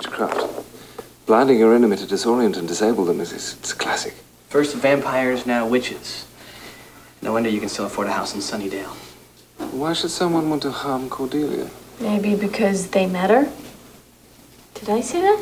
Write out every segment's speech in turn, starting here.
witchcraft. Blinding your enemy to disorient and disable them is is- it's a classic. First vampires, now witches. No wonder you can still afford a house in Sunnydale. Why should someone want to harm Cordelia? Maybe because they met her? Did I say that?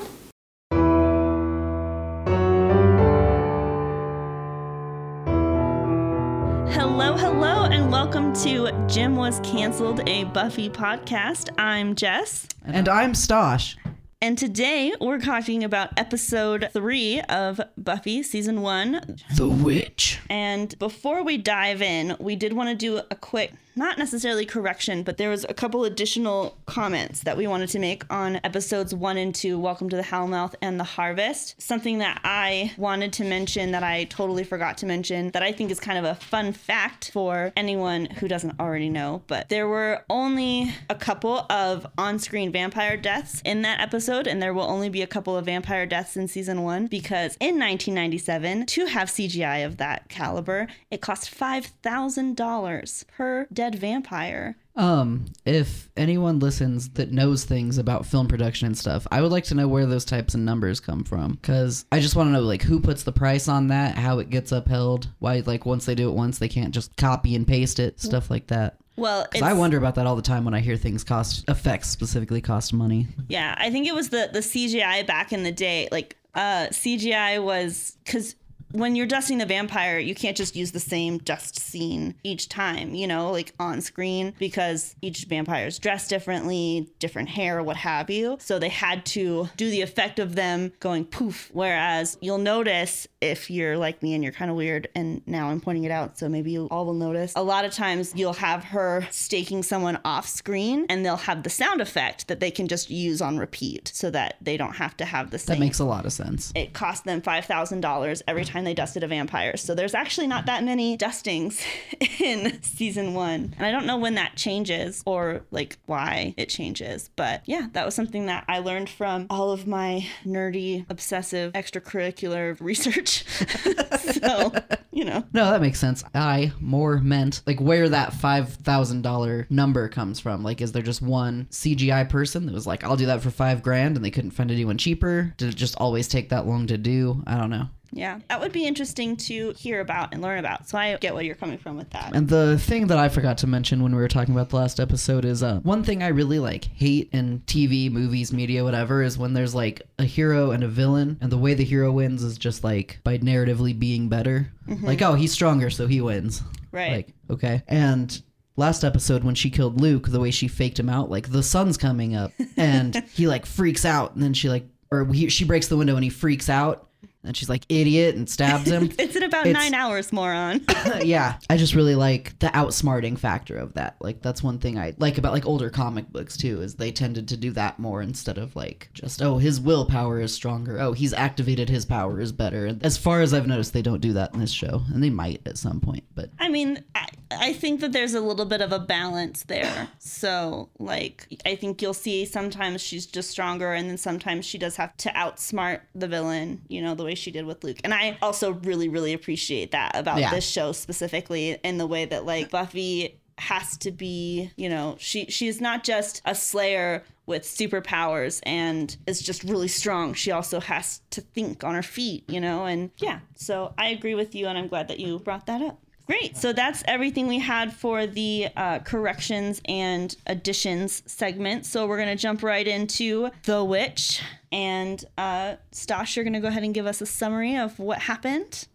Hello, hello, and welcome to Gym Was Cancelled, a Buffy podcast. I'm Jess, And I'm Stasch. And today we're talking about episode three of Buffy season one. The witch. And before we dive in, we did want to do a quick, not necessarily correction, but there was a couple additional comments that we wanted to make on episodes one and two, Welcome to the Hellmouth and The Harvest. Something that I wanted to mention that I totally forgot to mention that I think is kind of a fun fact for anyone who doesn't already know. But there were only a couple of on screen vampire deaths in that episode, and there will only be a couple of vampire deaths in season one because in 1997, to have CGI of that caliber, it cost $5,000 per dead vampire. Um, if anyone listens that knows things about film production and stuff, I would like to know where those types of numbers come from. Cause I just want to know like who puts the price on that, how it gets upheld, why like once they do it once they can't just copy and paste it, stuff like that. Well, I wonder about that all the time when I hear things cost effects specifically cost money. Yeah, I think it was the the CGI back in the day. Like uh CGI was cuz when you're dusting the vampire, you can't just use the same dust scene each time, you know, like on screen because each vampire is dressed differently, different hair, what have you. So they had to do the effect of them going poof. Whereas you'll notice if you're like me and you're kind of weird, and now I'm pointing it out, so maybe you all will notice. A lot of times you'll have her staking someone off screen and they'll have the sound effect that they can just use on repeat so that they don't have to have the same That makes a lot of sense. it cost them $5,000 every time they dusted a vampire. So there's actually not that many dustings in season one. And I don't know when that changes or like why it changes. But yeah, that was something that I learned from all of my nerdy, obsessive, extracurricular research. so, you know. No, that makes sense. I more meant like where that five thousand dollar number comes from. Like, is there just one CGI person that was like, "I'll do that for five grand," and they couldn't find anyone cheaper? Did it just always take that long to do? I don't know. Yeah, that would be interesting to hear about and learn about. So I get where you're coming from with that. And the thing that I forgot to mention when we were talking about the last episode is uh, one thing I really like hate in TV, movies, media, whatever, is when there's like a hero and a villain, and the way the hero wins is just like by narratively being better. Like, oh, he's stronger, so he wins. Right. Like, okay. And last episode when she killed Luke, the way she faked him out, like the sun's coming up, and he like freaks out, and then she like, or he, she breaks the window, and he freaks out. And she's like, idiot, and stabs him. it's in about It's- nine hours, moron. yeah i just really like the outsmarting factor of that like that's one thing i like about like older comic books too is they tended to do that more instead of like just oh his willpower is stronger oh he's activated his power is better and as far as i've noticed they don't do that in this show and they might at some point but I mean, I, I think that there's a little bit of a balance there. So, like, I think you'll see sometimes she's just stronger, and then sometimes she does have to outsmart the villain, you know, the way she did with Luke. And I also really, really appreciate that about Yeah. this show specifically, in the way that, like, Buffy has to be, you know, she she's not just a slayer with superpowers and is just really strong. She also has to think on her feet, you know, and yeah. So I agree with you and I'm glad that you brought that up. Great. So that's everything we had for the uh, corrections and additions segment. So we're going to jump right into The Witch. And uh, Stasch, you're going to go ahead and give us a summary of what happened.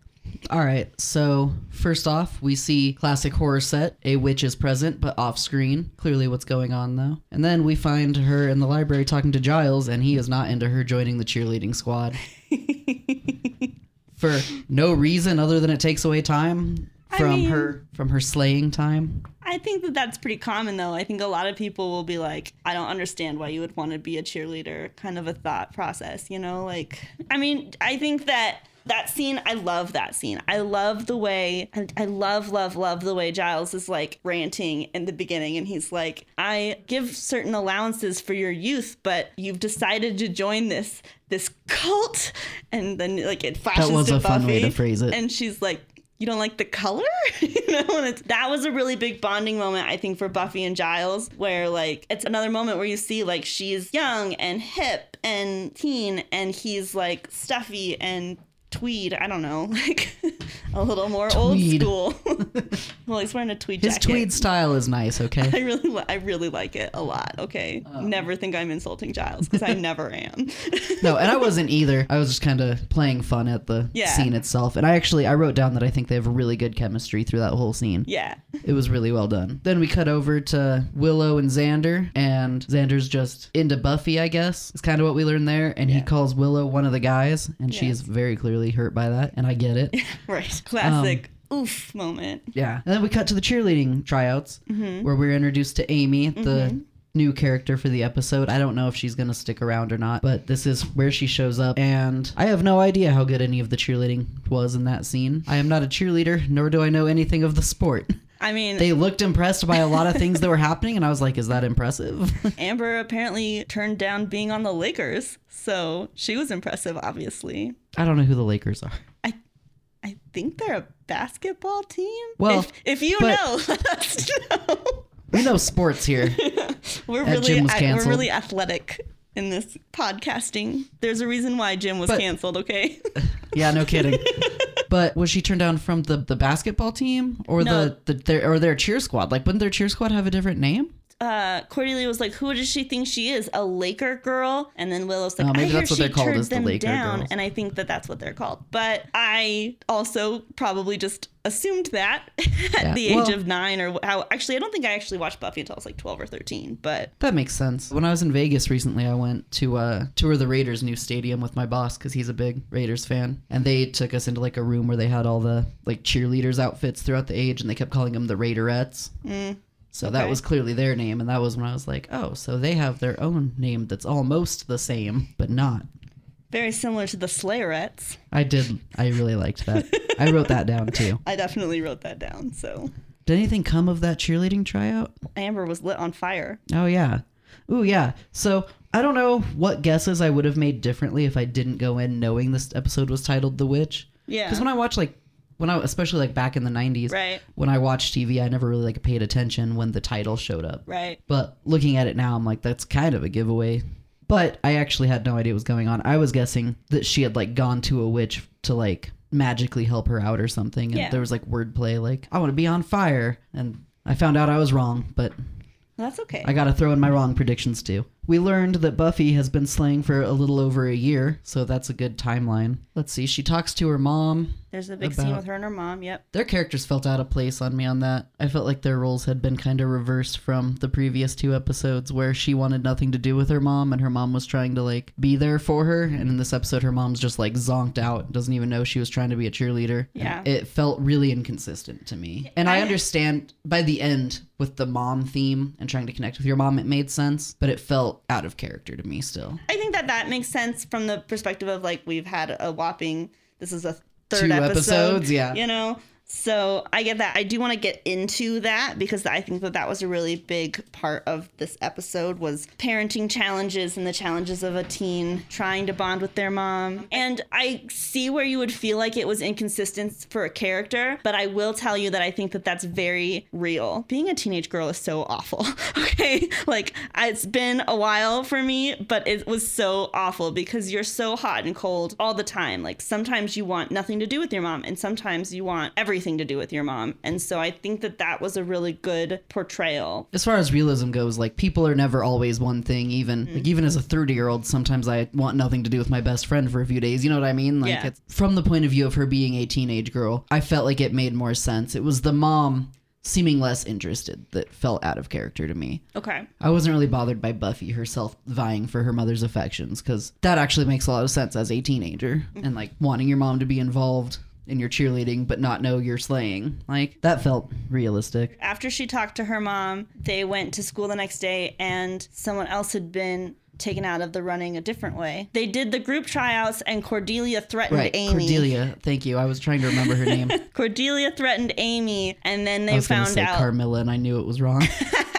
all right so first off we see classic horror set a witch is present but off screen clearly what's going on though and then we find her in the library talking to giles and he is not into her joining the cheerleading squad for no reason other than it takes away time from mean- her from her slaying time. I think that that's pretty common, though. I think a lot of people will be like, I don't understand why you would want to be a cheerleader, kind of a thought process, you know? Like, I mean, I think that that scene, I love that scene. I love the way, I, I love, love, love the way Giles is like ranting in the beginning. And he's like, I give certain allowances for your youth, but you've decided to join this this cult. And then, like, it flashes that was to a fun way to phrase it. And she's like, you don't like the color? You know that was a really big bonding moment i think for buffy and giles where like it's another moment where you see like she's young and hip and teen and he's like stuffy and tweed i don't know like a little more Tweed. old school well he's wearing a tweed His jacket tweed style is nice, Okay, I really, li- I really like it a lot. Okay, Oh. never think I'm insulting Giles because I never am. no, and I wasn't either. I was just kind of playing fun at the Yeah. scene itself. And I actually I wrote down that I think they have really good chemistry through that whole scene. yeah, It was really well done. Then we cut over to Willow and Xander, and Xander's just into Buffy, I guess. Is kind of what we learned there. And he calls Willow one of the guys, and she is very clearly hurt by that, and I get it. right. Classic Um, oof moment. Yeah. And then we cut to the cheerleading tryouts, Mm-hmm. where we're introduced to Amy, the new character for the episode. I don't know if she's going to stick around or not, but this is where she shows up. And I have no idea how good any of the cheerleading was in that scene. I am not a cheerleader, nor do I know anything of the sport. I mean, They looked impressed by a lot of things that were happening, and I was like, is that impressive? Amber apparently turned down being on the Lakers, so she was impressive. Obviously, I don't know who the Lakers are. I, I think they're a basketball team. Well, if, if you know, let us know. We know sports here. We're That really, I- we're really athletic in this podcasting. There's a reason why Gym was But- canceled. Okay. Yeah, no kidding. But was she turned down from the, the basketball team or No. the, the their or their cheer squad? Like, wouldn't their cheer squad have a different name? Uh, Cordelia was like, "Who does she think she is? A Laker girl?" And then Willow's like, Oh, maybe "I hear what she called, turned the them Laker down," girls. and I think that that's what they're called. But I also probably just assumed that at Yeah, the age well- of nine or how. Actually, I don't think I actually watched Buffy until I was like twelve or thirteen. But That makes sense. When I was in Vegas recently, I went to uh, tour the Raiders' new stadium with my boss because he's a big Raiders fan, and they took us into like a room where they had all the like cheerleaders' outfits throughout the age, and they kept calling them the Raiderettes. So that was clearly their name, and that was when I was like, oh, so they have their own name that's almost the same, but not. very similar to the Slayerettes. I did. I really liked that. I wrote that down too. I definitely wrote that down. So Did anything come of that cheerleading tryout? Amber was lit on fire. Oh yeah. Ooh yeah. So I don't know what guesses I would have made differently if I didn't go in knowing this episode was titled The Witch. Yeah. Because when I watch like when I especially like back in the '90s, Right. when I watched TV, I never really like paid attention when the title showed up. Right. But looking at it now, I'm like, that's kind of a giveaway. But I actually had no idea what was going on. I was guessing that she had like gone to a witch to like magically help her out or something. And Yeah. there was like wordplay, like, I want to be on fire. And I found out I was wrong, but That's okay. I gotta throw in my wrong predictions too. We learned that Buffy has been slaying for a little over a year, so that's a good timeline. Let's see, she talks to her mom. There's a big scene with her and her mom. Yep. Their characters felt out of place on me on that. I felt like their roles had been kind of reversed from the previous two episodes where she wanted nothing to do with her mom and her mom was trying to like be there for her. And in this episode, her mom's just like zonked out, doesn't even know she was trying to be a cheerleader. Yeah. It felt really inconsistent to me. And I I- understand by the end with the mom theme and trying to connect with your mom, it made sense, but it felt out of character to me still. I think that that makes sense from the perspective of like we've had a whopping. This is a third Two episode, episodes, yeah. You know, so I get that. I do want to get into that because I think that that was a really big part of this episode was parenting challenges and the challenges of a teen trying to bond with their mom. And I see where you would feel like it was inconsistent for a character, but I will tell you that I think that that's very real. Being a teenage girl is so awful. Okay, like it's been a while for me, but it was so awful because you're so hot and cold all the time. Like sometimes you want nothing to do with your mom, and sometimes you want everything to do with your mom. And so I think that that was a really good portrayal. As far as realism goes, like people are never always one thing. Even Mm. like even as a thirty year old, sometimes I want nothing to do with my best friend for a few days. You know what I mean? Like Yeah. it's from the point of view of her being a teenage girl. I felt like it made more sense. It was the mom seeming less interested that felt out of character to me. Okay. I wasn't really bothered by Buffy herself vying for her mother's affections because that actually makes a lot of sense as a teenager and like wanting your mom to be involved in your cheerleading but not know you're slaying. Like that felt realistic. After she talked to her mom, they went to school the next day, and someone else had been taken out of the running a different way. They did the group tryouts, and Cordelia threatened Right, Amy. Cordelia. Thank you. I was trying to remember her name. Cordelia threatened Amy, and then they I was found say out. Carmilla, and I knew it was wrong.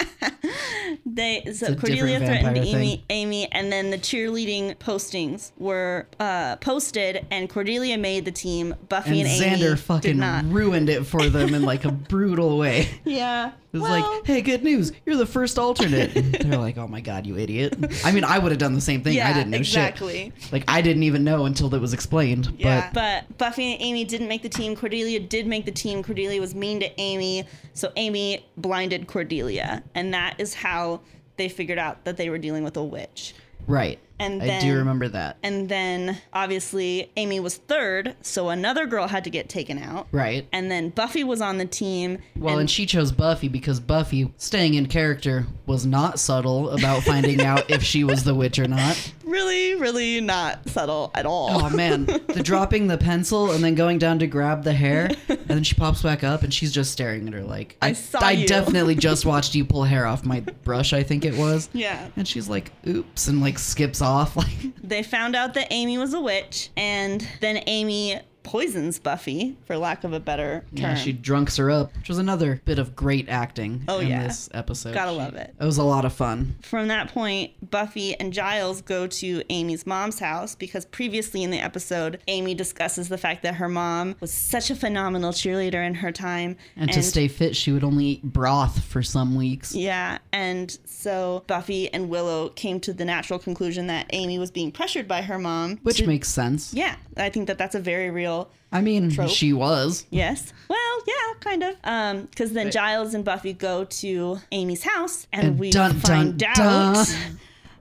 They so Cordelia threatened Amy. Amy, and then the cheerleading postings were uh, posted, and Cordelia made the team. Buffy And and, Amy Xander did fucking ruined it for them in like a brutal way. Yeah, It was well, like, hey, good news. You're the first alternate. And they're like, oh my God, you idiot. I mean, I would have done the same thing. yeah, I didn't know exactly. shit. Like, I didn't even know until it was explained. Yeah, but Buffy and Amy didn't make the team. Cordelia did make the team. Cordelia was mean to Amy, so Amy blinded Cordelia, and that is how they figured out that they were dealing with a witch. Right. And I then, do remember that. And then obviously Amy was third, so another girl had to get taken out. Right. And then Buffy was on the team. Well, and, she chose Buffy because Buffy, staying in character, was not subtle about finding out if she was the witch or not. Really, really not subtle at all. Oh man, the dropping the pencil and then going down to grab the hair, and then she pops back up and she's just staring at her like, I saw I you." definitely just watched you pull hair off my brush. I think it was. Yeah. And she's like, "Oops," and like skips off. Like, They found out that Amy was a witch, and then Amy poisons Buffy, for lack of a better term. yeah, she drunks her up, which was another bit of great acting Oh, in yeah. this episode. Gotta She- love it. It was a lot of fun. From that point, Buffy and Giles go to Amy's mom's house because previously in the episode, Amy discusses the fact that her mom was such a phenomenal cheerleader in her time. And, to stay fit, she would only eat broth for some weeks. Yeah, and so Buffy and Willow came to the natural conclusion that Amy was being pressured by her mom. Which to- makes sense. yeah, I think that that's a very real I mean, Trope. she was. yes. Well, yeah, kind of. Um, because then Giles and Buffy go to Amy's house, and, And we dun, find dun, out. dun.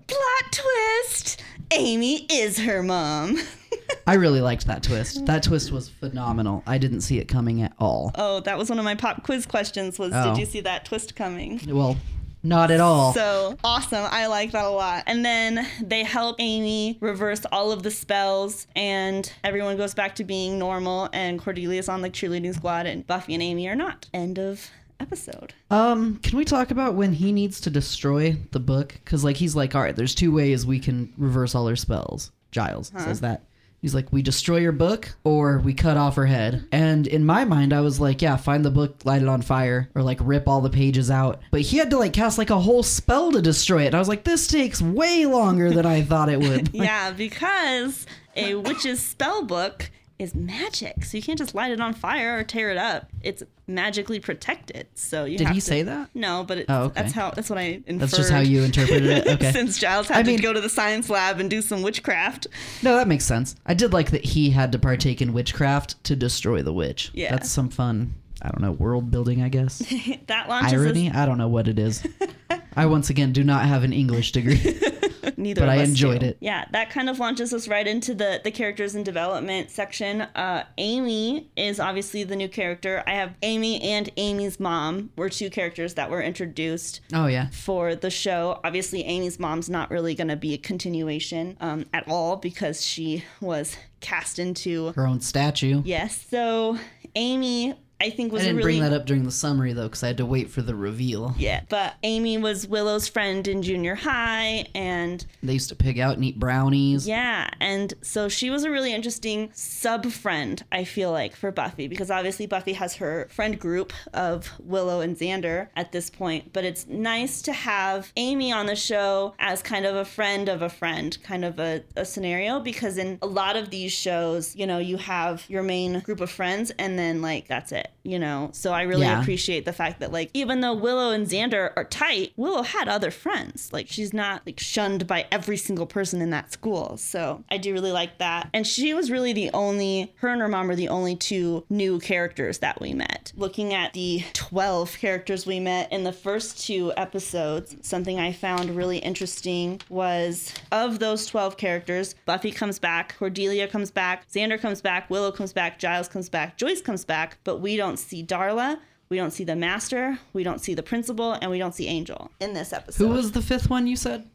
Plot twist: Amy is her mom. I really liked that twist. That twist was phenomenal. I didn't see it coming at all. oh, that was one of my pop quiz questions. Was Oh. did you see that twist coming? Well, not at all. So awesome. I like that a lot. And then they help Amy reverse all of the spells, and everyone goes back to being normal. And Cordelia's on the cheerleading squad, and Buffy and Amy are not. End of episode. Um, can we talk about when he needs to destroy the book? Because like he's like, all right, there's two ways we can reverse all our spells. Giles says that. He's like, we destroy your book or we cut off her head. And in my mind, I was like, yeah, find the book, light it on fire, or like rip all the pages out. But he had to like cast like a whole spell to destroy it. And I was like, this takes way longer than I thought it would. yeah, because a witch's spell book is magic, so you can't just light it on fire or tear it up. It's magically protected. So you Did he to- say that? No, but it's, Oh, okay. that's how that's what I inferred. That's just how you interpreted it. Okay. Since Giles had I to go to the science lab and do some witchcraft. No, that makes sense. I did like that he had to partake in witchcraft to destroy the witch. Yeah. That's some fun, I don't know, world building, I guess. That launches Irony? us I don't know what it is. I once again do not have an English degree. neither but I enjoyed do. it. Yeah, that kind of launches us right into the the characters and development section. Uh, Amy is obviously the new character. I have Amy and Amy's mom were two characters that were introduced Oh yeah. for the show. Obviously, Amy's mom's not really going to be a continuation um, at all because she was cast into. Her own statue. Yes, so Amy, I think I didn't really bring that up during the summary though, because I had to wait for the reveal. yeah. But Amy was Willow's friend in junior high, and They used to pig out and eat brownies. Yeah, and so she was a really interesting sub friend, I feel like, for Buffy, because obviously Buffy has her friend group of Willow and Xander at this point, but it's nice to have Amy on the show as kind of a friend of a friend, kind of a, a scenario, because in a lot of these shows, you know, you have your main group of friends and then, like, that's it, you know? So I really Yeah. appreciate the fact that, like, even though Willow and Xander are tight, Willow had other friends. Like, she's not, like, shunned by every single person in that school. So I do really like that. And she was really the only, her and her mom were the only two new characters that we met. Looking at the 12 characters we met in the first two episodes, something I found really interesting was of those 12 characters, Buffy comes back, Cordelia comes back, Xander comes back, Willow comes back, Giles comes back, Joyce comes back, but we don't see Darla. We don't see the master, we don't see the principal, and we don't see Angel in this episode. Who was the fifth one you said?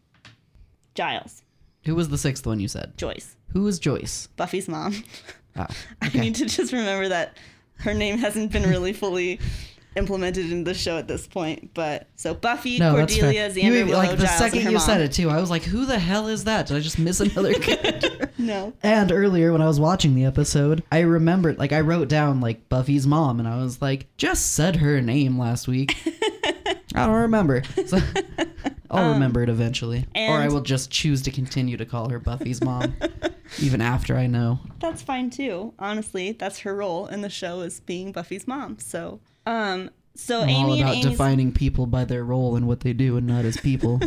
Giles? Who was the sixth one you said? Joyce. Who was Joyce? Buffy's mom. Oh, I need to just remember that her name hasn't been really fully implemented in the show at this point. But so Buffy, no, Cordelia. Xander, You, Willow, like the Giles, second you mom. said it too, I was like, "Who the hell is that?" Did I just miss another character? No. And earlier when I was watching the episode, I remembered, like, I wrote down, like, Buffy's mom, and I was like, just said her name last week. I don't remember. So, I'll um, remember it eventually. or I will just choose to continue to call her Buffy's mom, even after I know. That's fine too. Honestly, that's her role in the show is being Buffy's mom. So, um, so I'm all Amy and about Amy's, defining people by their role and what they do and not as people.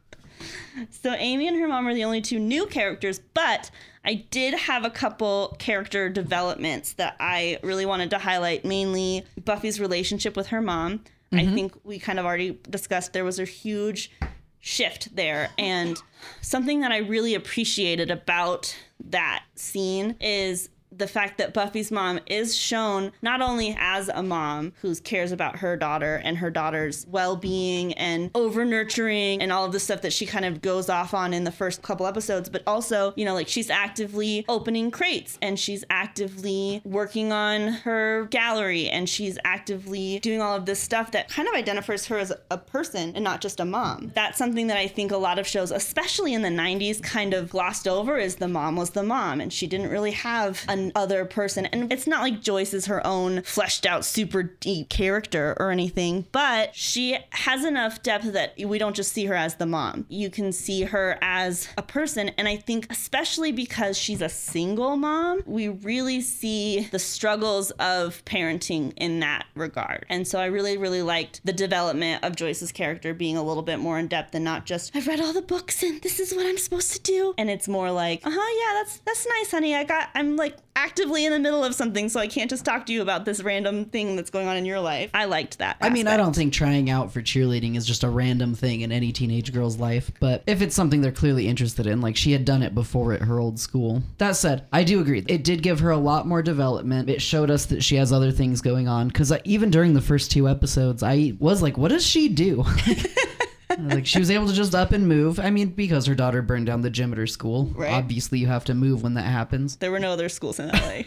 so Amy and her mom are the only two new characters, but I did have a couple character developments that I really wanted to highlight. Mainly Buffy's relationship with her mom. I think we kind of already discussed there was a huge shift there. And something that I really appreciated about that scene is the fact that Buffy's mom is shown not only as a mom who cares about her daughter and her daughter's well being and over nurturing and all of the stuff that she kind of goes off on in the first couple episodes, but also, you know, like she's actively opening crates and she's actively working on her gallery and she's actively doing all of this stuff that kind of identifies her as a person and not just a mom. That's something that I think a lot of shows, especially in the 90s, kind of glossed over is the mom was the mom and she didn't really have an other person. And it's not like Joyce is her own fleshed out, super deep character or anything, but she has enough depth that we don't just see her as the mom. You can see her as a person. And I think, especially because she's a single mom, we really see the struggles of parenting in that regard. And so I really, really liked the development of Joyce's character being a little bit more in depth and not just, I've read all the books and this is what I'm supposed to do. And it's more like, uh huh, yeah, that's that's nice, honey. I got I'm like actively in the middle of something, so I can't just talk to you about this random thing that's going on in your life. I liked that. I mean, I don't think trying out for cheerleading is just a random thing in any teenage girl's life, but if it's something they're clearly interested in, like she had done it before at her old school. That said, I do agree. It did give her a lot more development. It showed us that she has other things going on, because uh, even during the first two episodes, I was like, what does she do? like she was able to just up and move. I mean, because her daughter burned down the gym at her school. Right. Obviously, you have to move when that happens. There were no other schools in LA.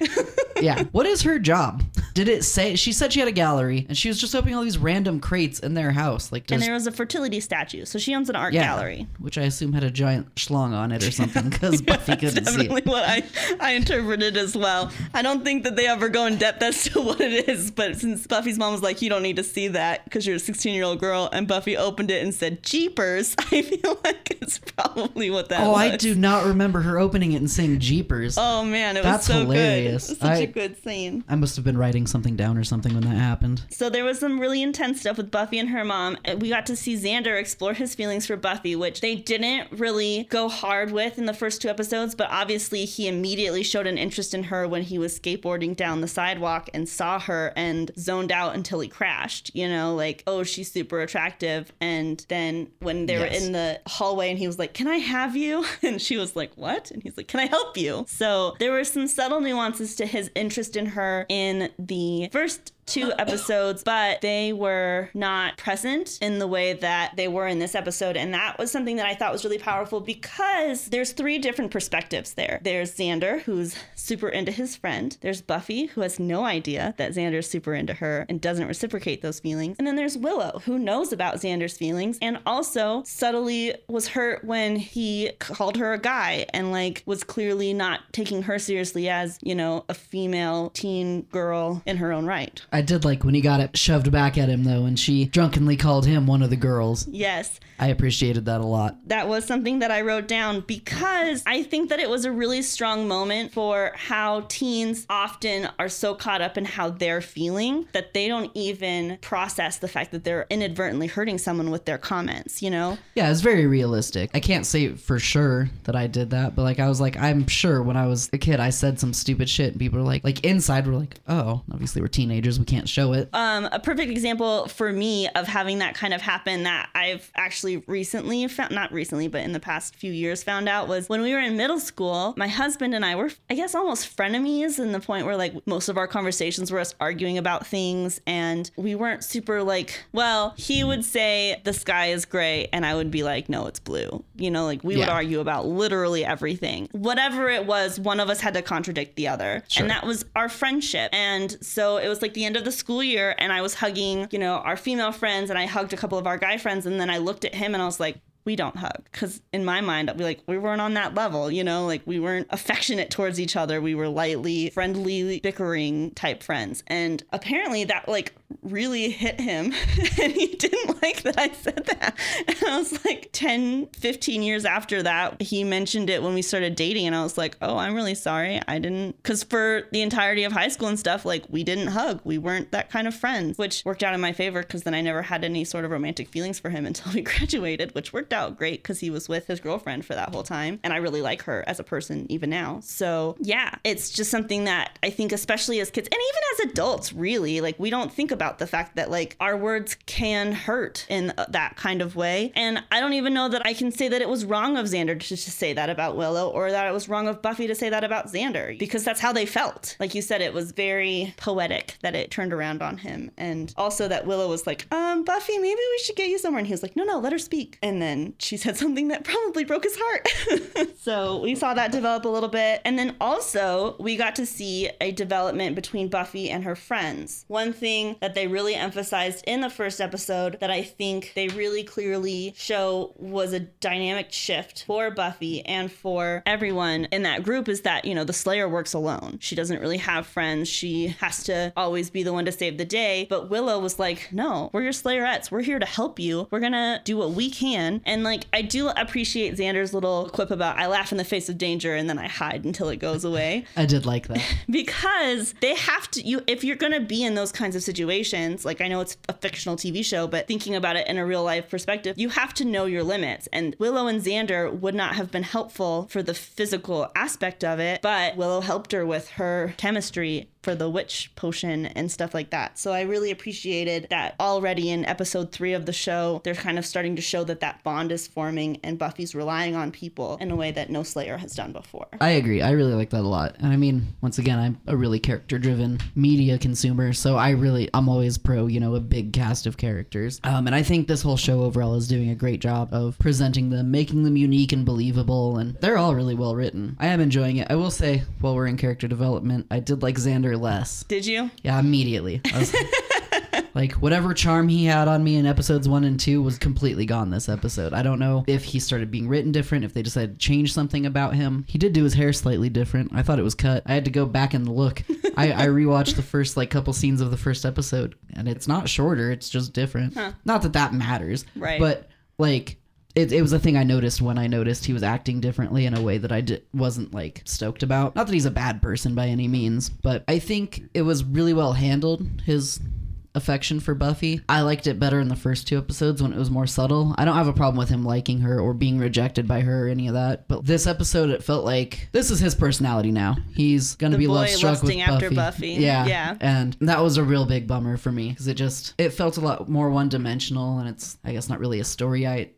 yeah. What is her job? Did it say she said she had a gallery and she was just opening all these random crates in their house? Like and there was a fertility statue, so she owns an art yeah, gallery. which I assume had a giant schlong on it or something because Buffy couldn't see Definitely what I, I interpreted as well. I don't think that they ever go in depth as to what it is, but since Buffy's mom was like, you don't need to see that because you're a 16 year old girl, and Buffy opened it and said, Jeepers, I feel like it's probably what that Oh, was. I do not remember her opening it and saying "Jeepers." Oh man, it That's was so hilarious. good. It was such I- a good scene. I must have been writing something down or something when that happened. So there was some really intense stuff with Buffy and her mom. We got to see Xander explore his feelings for Buffy, which they didn't really go hard with in the first two episodes, but obviously he immediately showed an interest in her when he was skateboarding down the sidewalk and saw her and zoned out until he crashed. You know, like, oh, she's super attractive. And then when they were in the hallway and he was like, Can I have you? And she was like, What? And he's like, Can I help you? So there were some subtle nuances to his interest in her in the first two episodes, but they were not present in the way that they were in this episode. And that was something that I thought was really powerful because there's three different perspectives there. There's Xander, who's super into his friend. There's Buffy, who has no idea that Xander's super into her and doesn't reciprocate those feelings. And then there's Willow, who knows about Xander's feelings and also subtly was hurt when he called her a guy and like was clearly not taking her seriously as, you know, a female teen girl in her own right. I did like when he got it shoved back at him though, and she drunkenly called him one of the girls. Yes, I appreciated that a lot. that was something that I wrote down because I think that it was a really strong moment for how teens often are so caught up in how they're feeling that they don't even process the fact that they're inadvertently hurting someone with their comments, you know? Yeah, it's very realistic. I can't say for sure that I did that, but like I was like, I'm sure when I was a kid, I said some stupid shit, and people were like, like inside, we're like, oh, obviously we're teenagers, we can't show it. Um, a perfect example for me of having that kind of happen that I've actually recently found, not recently, but in the past few years found out was when we were in middle school, my husband and I were, I guess, almost frenemies in the point where like most of our conversations were us arguing about things and we weren't super like, well, he would say the sky is gray and I would be like, no, it's blue. You know, like we would argue about literally everything. Whatever it was, one of us had to contradict the other. Sure. And that was our friendship. And so it was like the end of the school year, and I was hugging, you know, our female friends, and I hugged a couple of our guy friends, and then I looked at him and I was like, we don't hug. Because in my mind we like we weren't on that level you know? Like we weren't affectionate towards each other. We were lightly friendly bickering type friends. And apparently that like really hit him and he didn't like that I said that. And I was like 10, 15 years after that, he mentioned it when we started dating and I was like, "Oh, I'm really sorry. I didn't cuz for the entirety of high school and stuff, like we didn't hug. We weren't that kind of friends, which worked out in my favor cuz then I never had any sort of romantic feelings for him until we graduated, which worked out great cuz he was with his girlfriend for that whole time and I really like her as a person even now. So, yeah, it's just something that I think especially as kids and even as adults, really, like we don't think about the fact that like our words can hurt in that kind of way. And I don't even know that I can say that it was wrong of Xander to, to say that about Willow or that it was wrong of Buffy to say that about Xander because that's how they felt. Like you said, it was very poetic that it turned around on him. And also that Willow was like, um, Buffy, maybe we should get you somewhere. And he was like, no, no, let her speak. And then she said something that probably broke his heart. so we saw that develop a little bit. And then also we got to see a development between Buffy and her friends. One thing that they really emphasized in the first episode that I think they really clearly show was a dynamic shift for Buffy and for everyone in that group is that, you know, the Slayer works alone. She doesn't really have friends. She has to always be the one to save the day. But Willow was like, no, we're your Slayerettes. We're here to help you. We're going to do what we can. And like, I do appreciate Xander's little quip about I laugh in the face of danger and then I hide until it goes away. I did like that. because they have to, you, if you're going to be in those kinds of situations, like I know it's a fictional TV show, but thinking about it in a real life perspective, you have to know your limits. And Willow and Xander would not have been helpful for the physical aspect of it, but Willow helped her with her chemistry for the witch potion and stuff like that. So I really appreciated that already in episode three of the show, they're kind of starting to show that that bond is forming and Buffy's relying on people in a way that no Slayer has done before. I agree. I really like that a lot. And I mean, once again, I'm a really character driven media consumer. So I really, I'm always pro, you know, a big cast of characters. Um, and I think this whole show overall is doing a great job of presenting them, making them unique and believable. And they're all really well written. I am enjoying it. I will say, while we're in character development, I did like Xander less. Did you? Yeah, immediately. I was, like whatever charm he had on me in episodes one and two was completely gone this episode. I don't know if he started being written different, if they decided to change something about him. He did do his hair slightly different. I thought it was cut. I had to go back and look. I, I rewatched the first like couple scenes of the first episode, and it's not shorter. It's just different. Not that that matters, Right. But like it, it was a thing I noticed when I noticed he was acting differently in a way that I wasn't like stoked about. Not that he's a bad person by any means, but I think it was really well handled. His affection for Buffy. I liked it better in the first two episodes when it was more subtle. I don't have a problem with him liking her or being rejected by her or any of that. But this episode, it felt like this is his personality now. He's gonna The be love struck with Buffy. Buffy. Yeah, Yeah. and that was a real big bummer for me because it just it felt a lot more one dimensional, and it's I guess not really a story I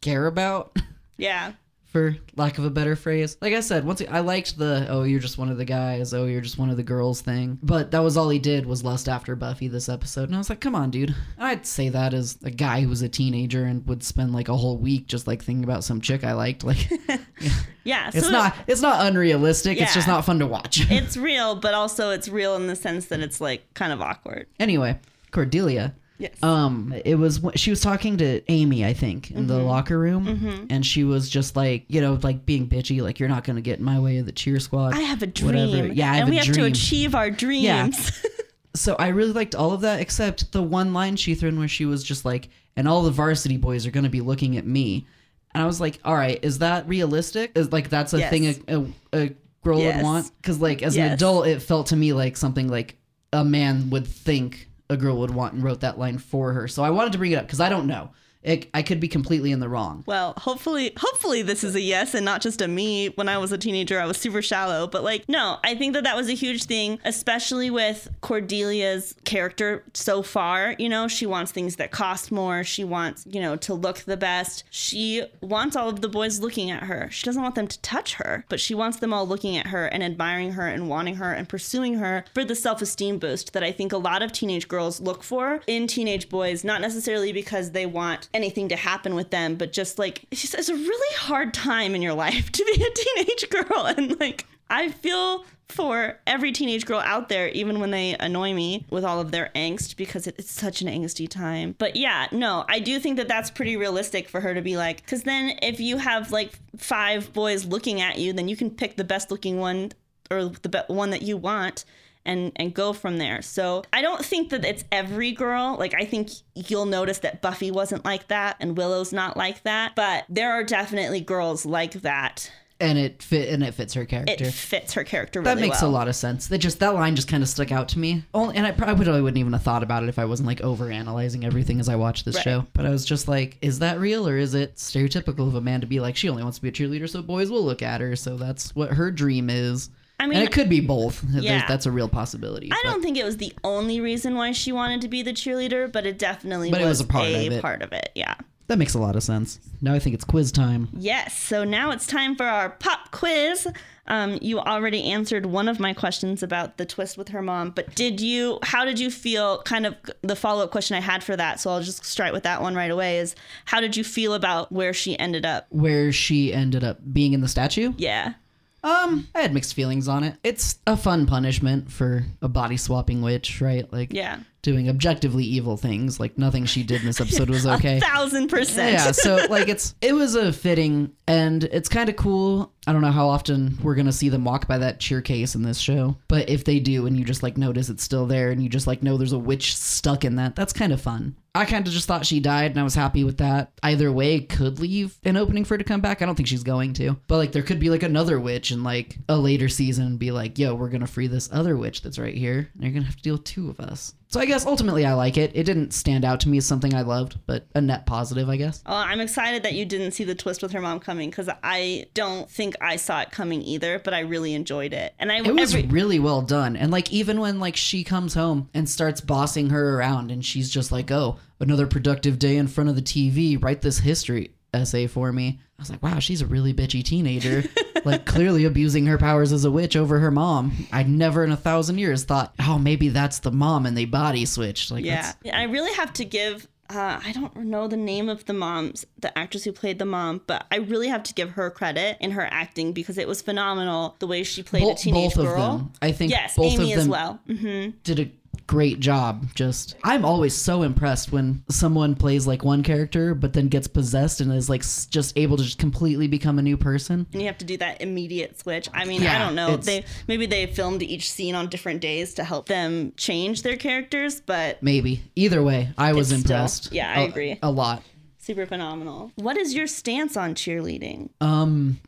care about. Yeah. for lack of a better phrase. Like I said, once I liked the oh you're just one of the guys, oh you're just one of the girls thing. But that was all he did was lust after Buffy this episode. And I was like, come on, dude. I'd say that as a guy who was a teenager and would spend like a whole week just like thinking about some chick I liked. Like Yeah. it's so not it's not unrealistic. It's just not fun to watch. It's real, but also it's real in the sense that it's like kind of awkward. anyway, Cordelia. Yes. Um, it was she was talking to Amy, I think, in Mm-hmm. the locker room, and she was just like, you know, like being bitchy, like you're not gonna get in my way of the cheer squad. I have a dream. Whatever. Yeah, I have and we have to achieve our dreams. Yeah. so I really liked all of that, except the one line she threw in where she was just like, and all the varsity boys are gonna be looking at me, and I was like, all right, is that realistic? Is like that's a Yes. thing a, a, a girl Yes. would want? Because like as an adult, it felt to me like something like a man would think a girl would want and wrote that line for her. So I wanted to bring it up because I don't know. It, I could be completely in the wrong. Well, hopefully, hopefully this is a yes and not just a me. When I was a teenager, I was super shallow, but like, no, I think that that was a huge thing, especially with Cordelia's character so far. You know, she wants things that cost more. She wants, you know, to look the best. She wants all of the boys looking at her. She doesn't want them to touch her, but she wants them all looking at her and admiring her and wanting her and pursuing her for the self esteem boost that I think a lot of teenage girls look for in teenage boys, not necessarily because they want anything to happen with them, but just like it's just it's a really hard time in your life to be a teenage girl. And like I feel for every teenage girl out there, even when they annoy me with all of their angst, because it- it's such an angsty time. But yeah, no, I do think that that's pretty realistic for her to be like, because then if you have like five boys looking at you, then you can pick the best looking one or the be- one that you want and and go from there. So I don't think that it's every girl. Like I think you'll notice that Buffy wasn't like that and Willow's not like that, but there are definitely girls like that. and it fit and it fits her character. It fits her character really well. that makes well. a lot of sense. That just that line just kind of stuck out to me. Only, and I probably wouldn't even have thought about it if I wasn't like over analyzing everything as I watched this Right. show. But I was just like, is that real or is it stereotypical of a man to be like, she only wants to be a cheerleader, so boys will look at her, so that's what her dream is. I mean, and it could be both. There's- Yeah. that's a real possibility. I but- don't think it was the only reason why she wanted to be the cheerleader, but it definitely But it was, was a part a of it. part of it. Yeah. That makes a lot of sense. Now I think it's quiz time. Yes. So now it's time for our pop quiz. Um, you already answered one of my questions about the twist with her mom, but did you? How did you feel? Kind of the follow up question I had for that. So I'll just start with that one right away. Is how did you feel about where she ended up? Where she ended up being in the statue. Yeah. Um, I had mixed feelings on it. It's a fun punishment for a body swapping witch, right? Like, Yeah. doing objectively evil things. Like nothing she did in this episode was okay. a Thousand percent. yeah, so like it's it was a fitting and it's kind of cool. I don't know how often we're gonna see them walk by that cheer case in this show, but if they do, and you just like notice it's still there, and you just like know there's a witch stuck in that, that's kind of fun. I kind of just thought she died, and I was happy with that. Either way, could leave an opening for her to come back. I don't think she's going to, but like there could be like another witch in like a later season, be like, "Yo, we're gonna free this other witch that's right here, and you're gonna have to deal with two of us." So I guess ultimately I like it. It didn't stand out to me as something I loved, but a net positive, I guess. Well, I'm excited that you didn't see the twist with her mom coming because I don't think I saw it coming either, but I really enjoyed it. And I It was every, really well done. And like even when like she comes home and starts bossing her around and she's just like, "Oh, another productive day in front of the TV. Write this history essay for me." I was like, "Wow, she's a really bitchy teenager." like clearly abusing her powers as a witch over her mom. I never in a thousand years thought, "Oh, maybe that's the mom and they body switched." Like yeah. I really have to give. Uh, I don't know the name of the mom's, the actress who played the mom, but I really have to give her credit in her acting because it was phenomenal the way she played Bo- a teenage both girl. of them. I think yes, both Amy of them as well. hmm did a great job just i'm always so impressed when someone plays like one character but then gets possessed and is like s- just able to just completely become a new person And you have to do that immediate switch. I mean, I don't know. They maybe they filmed each scene on different days to help them change their characters, but maybe either way i was It's still- impressed yeah, I a- agree. a lot super phenomenal. What is your stance on cheerleading? um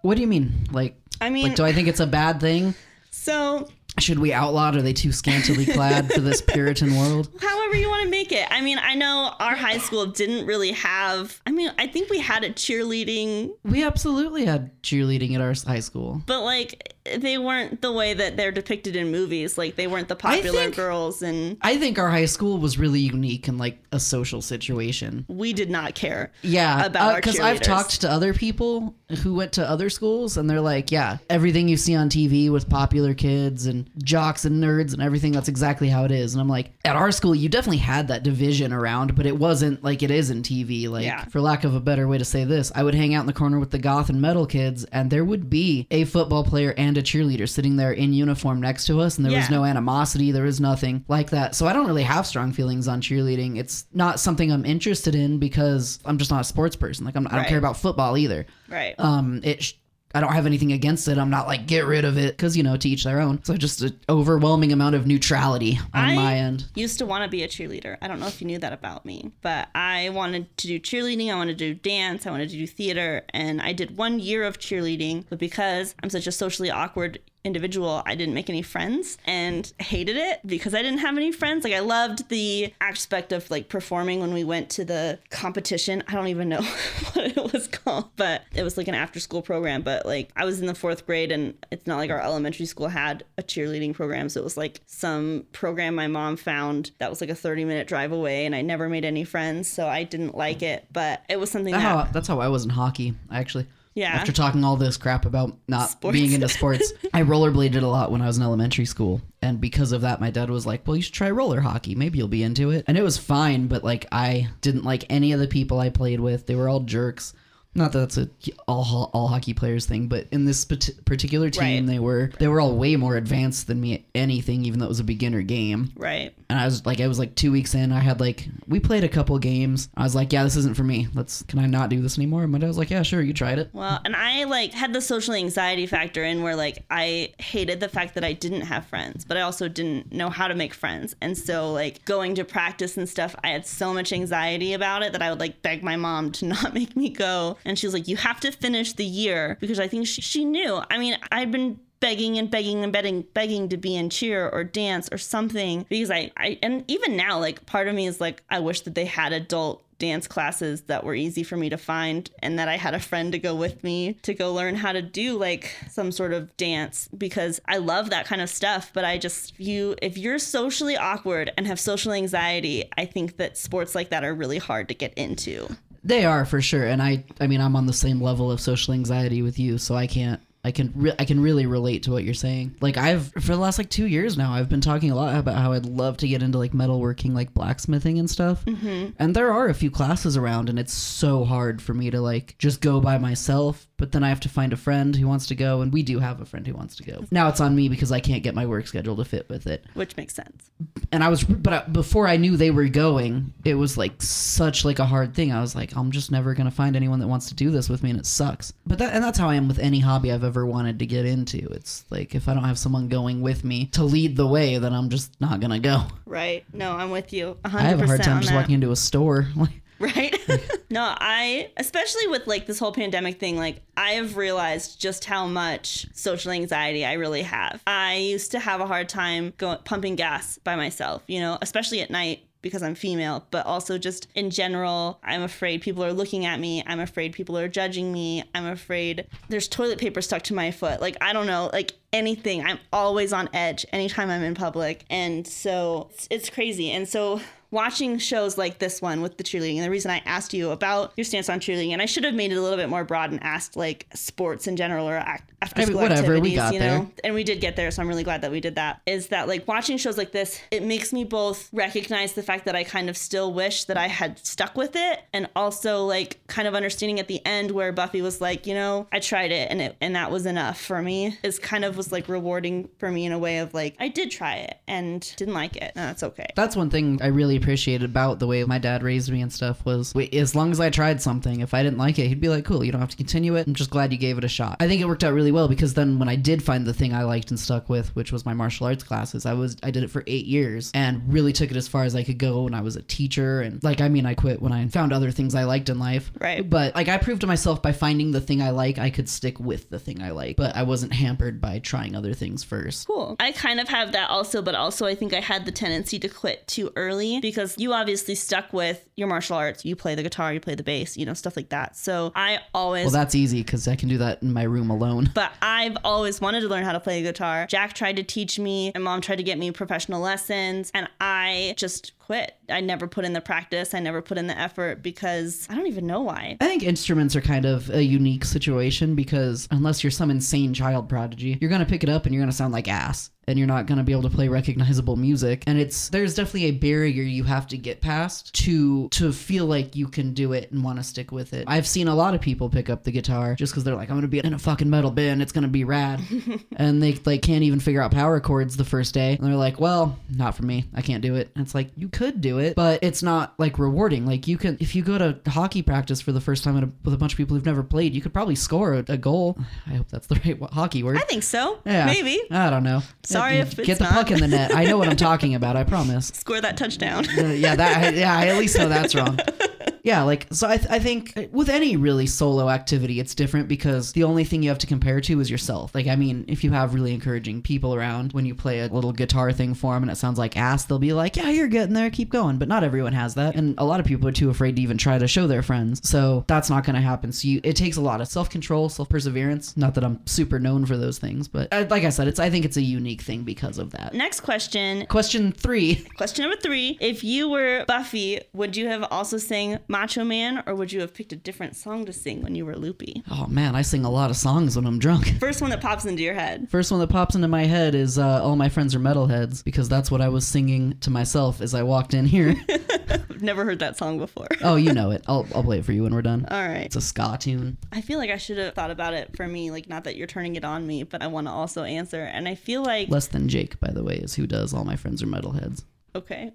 what do you mean like I mean, like do i think it's a bad thing so should we outlaw it? are they too scantily clad for this puritan world however you want to make it. I mean, I know our high school didn't really have. I mean, I think we had a cheerleading, we absolutely had cheerleading at our high school but like they weren't the way that they're depicted in movies. Like they weren't the popular think- girls, and i think our high school was really unique in like a social situation we did not care. Yeah, uh, about our because I've talked to other people who went to other schools, and they're like, "Yeah, everything you see on TV with popular kids and jocks and nerds and everything, that's exactly how it is." And I'm like, at our school, you definitely had that division around, but it wasn't like it is in TV. Like, Yeah. for lack of a better way to say this, I would hang out in the corner with the goth and metal kids, and there would be a football player and a cheerleader sitting there in uniform next to us, and there was no animosity, there was nothing like that. So I don't really have strong feelings on cheerleading. It's not something I'm interested in because I'm just not a sports person. Like I'm, I don't Right. care about football either. Right. Um, it. I don't have anything against it. I'm not like get rid of it because you know to each their own. So just an overwhelming amount of neutrality on I my end. used to want to be a cheerleader. I don't know if you knew that about me, but I wanted to do cheerleading. I wanted to do dance. I wanted to do theater. And I did one year of cheerleading, but because I'm such a socially awkward individual, I didn't make any friends and hated it because I didn't have any friends. Like I loved the aspect of like performing when we went to the competition. I don't even know what it was called, but it was like an after school program. But like I was in the fourth grade and it's not like our elementary school had a cheerleading program. So it was like some program my mom found that was like a 30 minute drive away and I never made any friends. So I didn't like it, but it was something That's that, how, that's how I was in hockey, actually. Yeah. After talking all this crap about not Sports. being into sports, I rollerbladed a lot when I was in elementary school. And because of that, my dad was like, Well, you should try roller hockey. Maybe you'll be into it. And it was fine, but like, I didn't like any of the people I played with. They were all jerks. Not that that's a all all hockey players thing, but in this particular team, Right. they were they were all way more advanced than me at anything, even though it was a beginner game. Right. And I was like, I was like two weeks in. I had like we played a couple games. I was like, yeah, this isn't for me. Let's can I not do this anymore? And my dad was like, yeah, sure, you tried it. Well, and I like had the social anxiety factor in where like I hated the fact that I didn't have friends, but I also didn't know how to make friends. And so like going to practice and stuff, I had so much anxiety about it that I would like beg my mom to not make me go. And she was like, "You have to finish the year because I think she, she knew. I mean, I'd been begging and begging and begging begging to be in cheer or dance or something because I, I and even now like part of me is like I wish that they had adult dance classes that were easy for me to find and that I had a friend to go with me to go learn how to do like some sort of dance because I love that kind of stuff but I just you if you're socially awkward and have social anxiety I think that sports like that are really hard to get into They are for sure, and I I mean I'm on the same level of social anxiety with you, so I can't. I can re- I can really relate to what you're saying. Like I've for the last like two years now, I've been talking a lot about how I'd love to get into like metalworking, like blacksmithing and stuff. Mm-hmm. And there are a few classes around, and it's so hard for me to like just go by myself. But then I have to find a friend who wants to go, and we do have a friend who wants to go. Now it's on me because I can't get my work schedule to fit with it which makes sense and I was, but I, before I knew they were going, it was like such like a hard thing. I was like, I'm just never gonna find anyone that wants to do this with me, and it sucks. But that, and that's how I am with any hobby I've ever wanted to get into. It's like if I don't have someone going with me to lead the way, then I'm just not gonna go. right no I'm with you 100% I have a hard time just that. walking into a store. right no i especially with like this whole pandemic thing like i have realized just how much social anxiety i really have i used to have a hard time going pumping gas by myself you know especially at night because I'm female, but also just in general, I'm afraid people are looking at me. I'm afraid people are judging me. I'm afraid there's toilet paper stuck to my foot. Like, I don't know, like anything. I'm always on edge anytime I'm in public. And so it's, it's crazy. And so watching shows like this one with the cheerleading, and the reason I asked you about your stance on cheerleading, and I should have made it a little bit more broad and asked like sports in general or act- after I mean, school whatever, we activities, got you know? there. And we did get there, so I'm really glad that we did that. Is that like watching shows like this, it makes me both recognize the fact that I kind of still wish that I had stuck with it, and also like kind of understanding at the end where Buffy was like, you know, I tried it and it and that was enough for me. Is kind of was like rewarding for me in a way of like I did try it and didn't like it. And that's okay. That's one thing I really appreciated about the way my dad raised me and stuff was wait, as long as I tried something, if I didn't like it, he'd be like, "Cool, you don't have to continue it. I'm just glad you gave it a shot." I think it worked out really well because then when I did find the thing I liked and stuck with, which was my martial arts classes, I was I did it for 8 years and really took it as far as I could go when I was a teacher and like I mean, I quit when I found other things I liked in life. Right. But like I proved to myself by finding the thing I like, I could stick with the thing I like, but I wasn't hampered by trying other things first. Cool. I kind of have that also, but also I think I had the tendency to quit too early because you obviously stuck with your martial arts. You play the guitar, you play the bass, you know, stuff like that. So I always. Well, that's easy cuz I can do that in my room alone. but I've always wanted to learn how to play the guitar. Jack tried to teach me, and mom tried to get me professional lessons, and I just quit. I never put in the practice, I never put in the effort because I don't even know why. I think instruments are kind of a unique situation because unless you're some insane child prodigy, you're going to pick it up and you're going to sound like ass and you're not going to be able to play recognizable music and it's there's definitely a barrier you have to get past to to feel like you can do it and want to stick with it. I've seen a lot of people pick up the guitar just cuz they're like I'm going to be in a fucking metal band, it's going to be rad. and they like can't even figure out power chords the first day. And they're like, "Well, not for me. I can't do it." And it's like you could do it, but it's not like rewarding. Like you can if you go to hockey practice for the first time a, with a bunch of people who've never played, you could probably score a, a goal. I hope that's the right hockey word. I think so. yeah, Maybe. I don't know. Sorry if get the not. puck in the net. I know what I'm talking about. I promise. Score that touchdown. Yeah, that yeah, I at least know that's wrong. Yeah, like so I, th- I think with any really solo activity it's different because the only thing you have to compare to is yourself. Like I mean, if you have really encouraging people around when you play a little guitar thing for them and it sounds like ass, they'll be like, "Yeah, you're getting there, keep going." But not everyone has that, and a lot of people are too afraid to even try to show their friends. So that's not going to happen. So you, it takes a lot of self-control, self-perseverance. Not that I'm super known for those things, but uh, like I said, it's I think it's a unique thing because of that. Next question. Question 3. Question number three. If you were Buffy, would you have also sang Macho Man or would you have picked a different song to sing when you were loopy? Oh man, I sing a lot of songs when I'm drunk. First one that pops into your head. First one that pops into my head is uh, "All My Friends Are Metalheads" because that's what I was singing to myself as I walked in here. never heard that song before. Oh, you know it. I'll I'll play it for you when we're done. All right. It's a ska tune. I feel like I should have thought about it for me, like not that you're turning it on me, but I want to also answer. And I feel like Less than Jake, by the way, is who does all my friends are metalheads. okay,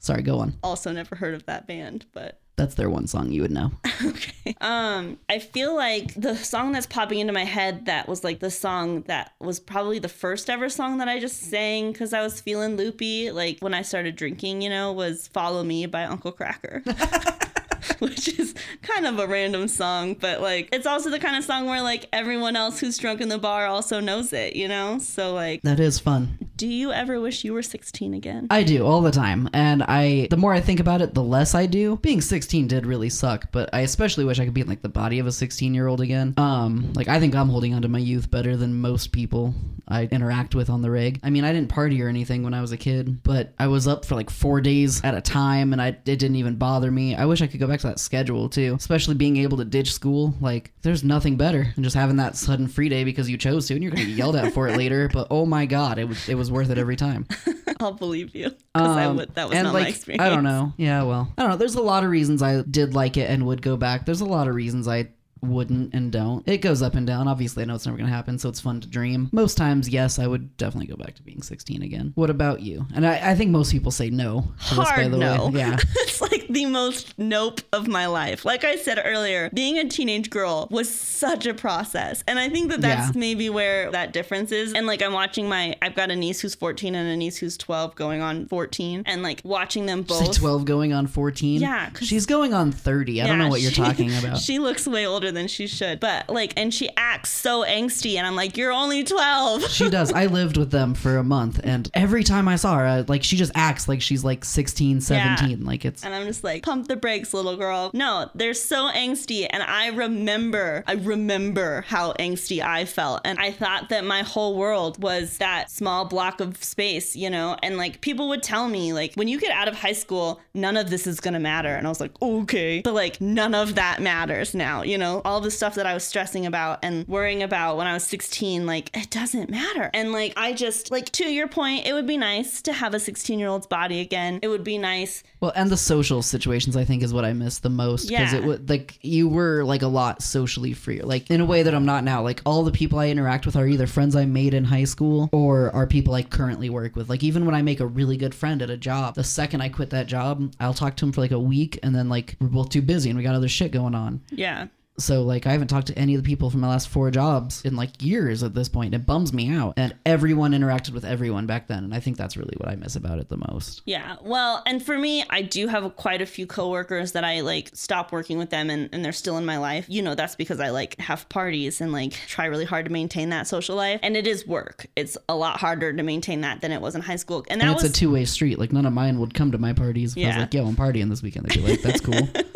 Sorry, go on. also never heard of that band, but That's their one song you would know. okay. Um, I feel like the song that's popping into my head that was like the song that was probably the first ever song that I just sang because I was feeling loopy, like when I started drinking, you know, was "Follow Me" by Uncle Kracker. Which is kind of a random song, but like it's also the kind of song where like everyone else who's drunk in the bar also knows it, you know? So like That is fun. do you ever wish you were 16 again? I do all the time, and I the more I think about it, the less I do. Being 16 did really suck, but I especially wish I could be in like the body of a 16 year old again. Um, like I think I'm holding onto my youth better than most people I interact with on the rig. I mean, I didn't party or anything when I was a kid, but I was up for like four days at a time, and I it didn't even bother me. I wish I could go back to that schedule too, especially being able to ditch school. Like, there's nothing better than just having that sudden free day because you chose to, and you're gonna get yelled at for it later. But oh my god, it was it was worth it every time. I'll believe you because I Um, would. That was not like, my experience. I don't know. Yeah, well, I don't know. There's a lot of reasons I did like it and would go back. There's a lot of reasons I wouldn't and don't. It goes up and down. Obviously, I know it's never going to happen, so it's fun to dream. Most times, yes, I would definitely go back to being 16 again. What about you? And I, I think most people say no. to this, by Hard the no. Way. Yeah. it's like the most nope of my life. Like I said earlier, being a teenage girl was such a process. And I think that that's Yeah. maybe where that difference is. And like I'm watching my, I've got a niece who's 14 and a niece who's 12 going on 14. And like watching them both. 12 going on 14. Yeah, She's going on 30. I don't know what you're talking about. She looks way older than she should. But like, and she acts so angsty. And I'm like, you're only 12. She does. I lived with them for a month, and every time I saw her, I, like she just acts like she's like 16, 17. Like it's And I'm just like, pump the brakes, little girl. No, they're so angsty. And I remember, I remember how angsty I felt. And I thought that my whole world was that small block of space, you know? And like people would tell me, like, when you get out of high school, none of this is gonna matter. And I was like, okay. But like, none of that matters now, you know? All the stuff that I was stressing about and worrying about when I was 16, like, it doesn't matter. And like, I just, like, to your point, it would be nice to have a 16 year old's body again. It would be nice Well, and the social situations I think is what I miss the most because Yeah. it would like you were like a lot socially free, like in a way that I'm not now. Like all the people I interact with are either friends I made in high school or are people I currently work with. Like even when I make a really good friend at a job, the second I quit that job, I'll talk to him for like a week, and then like we're both too busy and we got other shit going on. Yeah. So like I haven't talked to any of the people from my last four jobs in like years at this point. It bums me out. And everyone interacted with everyone back then, and I think that's really what I miss about it the most. Yeah. Well, and for me, I do have quite a few coworkers that I like stop working with them and, and they're still in my life. You know, that's because I like have parties and like try really hard to maintain that social life. And it is work. It's a lot harder to maintain that than it was in high school. And that And it's was a two way street. Like none of mine would come to my parties. If I was Yeah. like, yo, I'm partying this weekend. They'd be like, that's cool.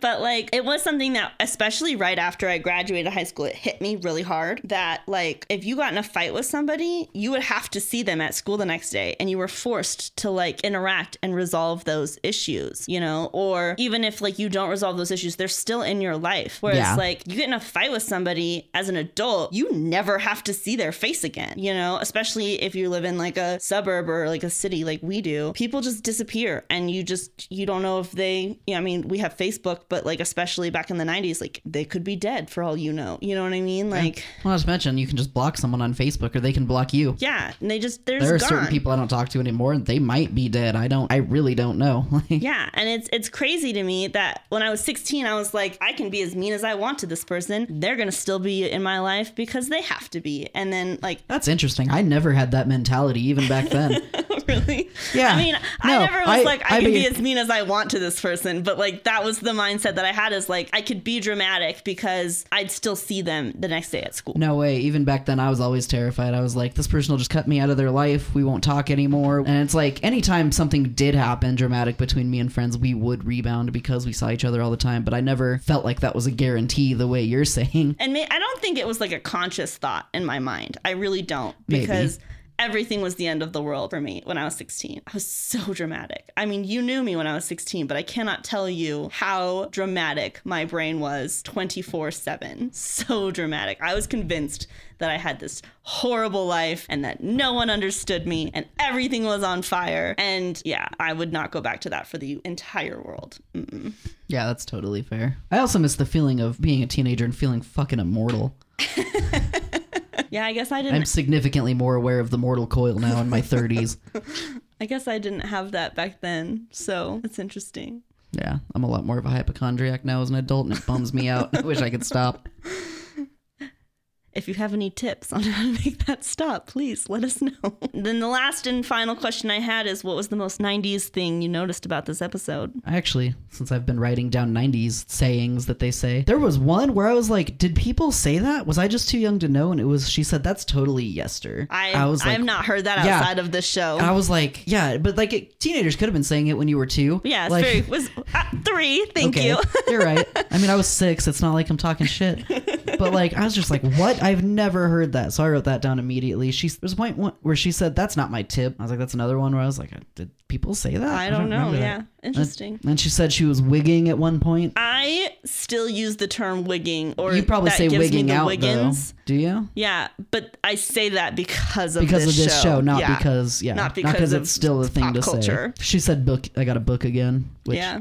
but like it was something that especially right after i graduated high school it hit me really hard that like if you got in a fight with somebody you would have to see them at school the next day and you were forced to like interact and resolve those issues you know? Or even if like you don't resolve those issues they're still in your life. Whereas Yeah. like you get in a fight with somebody as an adult you never have to see their face again you know? Especially if you live in like a suburb or like a city like we do people just disappear and you just you don't know if they you know, i mean we have facebook but like especially back in the 90s like they could be dead for all you know you know what i mean like well, not to mention, you can just block someone on Facebook or they can block you. yeah and they just There are just certain people I don't talk to anymore, and they might be dead. I don't. I really don't know. Yeah, and it's it's crazy to me that when I was 16, I was like, I can be as mean as I want to this person. They're gonna still be in my life because they have to be. And then like, That's interesting. I never had that mentality even back then. really? Yeah. I mean, I never was I- like, I, I can be mean- as mean as I want to this person, but like that was the mindset that I had is like I could be dramatic because I'd still see them the next day at school. No way. Even back then, I was always terrified. I was like, this person will just cut me out of their life. We won't talk anymore. And it's like, anytime something did happen dramatic between me and friends, we would rebound because we saw each other all the time. But I never felt like that was a guarantee the way you're saying. And may, I don't think it was like a conscious thought in my mind. I really don't Maybe. Everything was the end of the world for me when I was 16. I was so dramatic. I mean, you knew me when I was 16, but I cannot tell you how dramatic my brain was 24 7. So dramatic. I was convinced that I had this horrible life and that no one understood me and everything was on fire. And yeah, I would not go back to that for the entire world. Mm-mm. Yeah, that's totally fair. I also miss the feeling of being a teenager and feeling fucking immortal. Yeah, I guess I didn't. I'm significantly more aware of the mortal coil now in my 30s. I guess I didn't have that back then. So it's interesting. Yeah, I'm a lot more of a hypochondriac now as an adult, and it bums me out. I wish I could stop. If you have any tips on how to make that stop, please let us know. then the last and final question I had is what was the most 90s thing you noticed about this episode? Actually, since I've been writing down 90s sayings that they say, there was one where I was like, did people say that? Was I just too young to know? And it was, she said, that's totally Yester. I, I was I've not heard that yeah. outside of this show. I was like, yeah, but like it, teenagers could have been saying it when you were two. yeah, like, very was uh, three. Thank okay, you. you're right. I mean, I was six. It's not like I'm talking shit. But like, I was just like, what? I've never heard that. So I wrote that down immediately. She there's a point one- where she said, "That's not my tip." I was like, "That's another one." Where I was like, "Did people say that?" I don't know. remember that. Yeah, interesting. And she said she was wigging at one point. I still use the term wigging, or You probably that say wigging out Wiggins. though. Do you? Yeah, but I say that because of Because this of this show, not Yeah. because yeah, Not because of it's still a thing to culture. say. She said, "Book." I got a book again. Which yeah.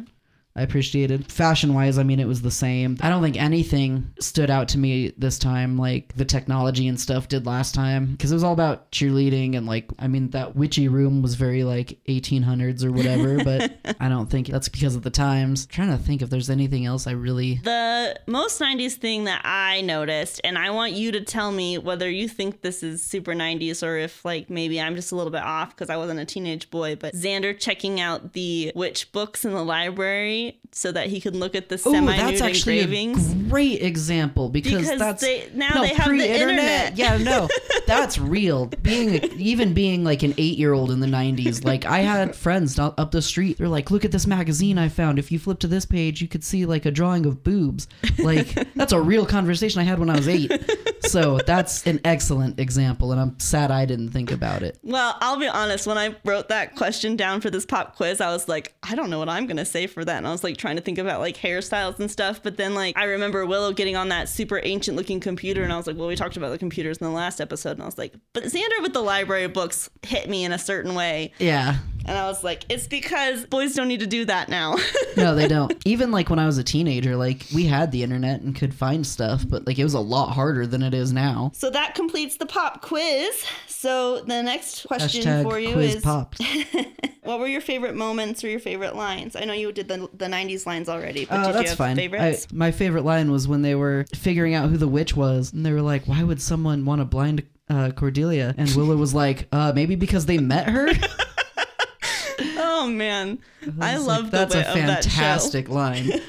I appreciated. Fashion wise, I mean, it was the same. I don't think anything stood out to me this time like the technology and stuff did last time because it was all about cheerleading and like, I mean, that witchy room was very like 1800s or whatever, but I don't think that's because of the times. I'm trying to think if there's anything else I really. The most 90s thing that I noticed, and I want you to tell me whether you think this is super 90s or if, like, maybe I'm just a little bit off because I wasn't a teenage boy, but Xander checking out the witch books in the library so that he could look at the semi that's actually engravings. a great example because, Because that's they- now no, they have the pre-internet. Yeah, no, that's real. Being even being like an eight-year-old in the '90s, like I had friends up the street. They're like, "Look at this magazine I found. If you flip to this page, you could see like a drawing of boobs." Like that's a real conversation I had when I was eight. So that's an excellent example, and I'm sad I didn't think about it. Well, I'll be honest. When I wrote that question down for this pop quiz, I was like, I don't know what I'm gonna say for that. And I was like trying to think about like hairstyles and stuff. But then like I remember Willow getting on that super ancient looking computer, and I was like, well, we talked about the computers in the last episode, and I was like, but Xander with the library books hit me in a certain way, Yeah. And I was like, it's because boys don't need to do that now. No, they don't. Even like when I was a teenager, like we had the internet and could find stuff, but like it was a lot harder than it is now. so that completes the pop quiz. So the next question Hashtag for you quiz is. popped. What were your favorite moments or your favorite lines? I know you did the, the 90s lines already, but Oh, did that's you have fine. I, my favorite line was when they were figuring out who the witch was, and they were like, "Why would someone want to blind uh, Cordelia?" And Willow was like, "Uh, maybe because they met her." oh man, I was love like, the That's a of that fantastic line.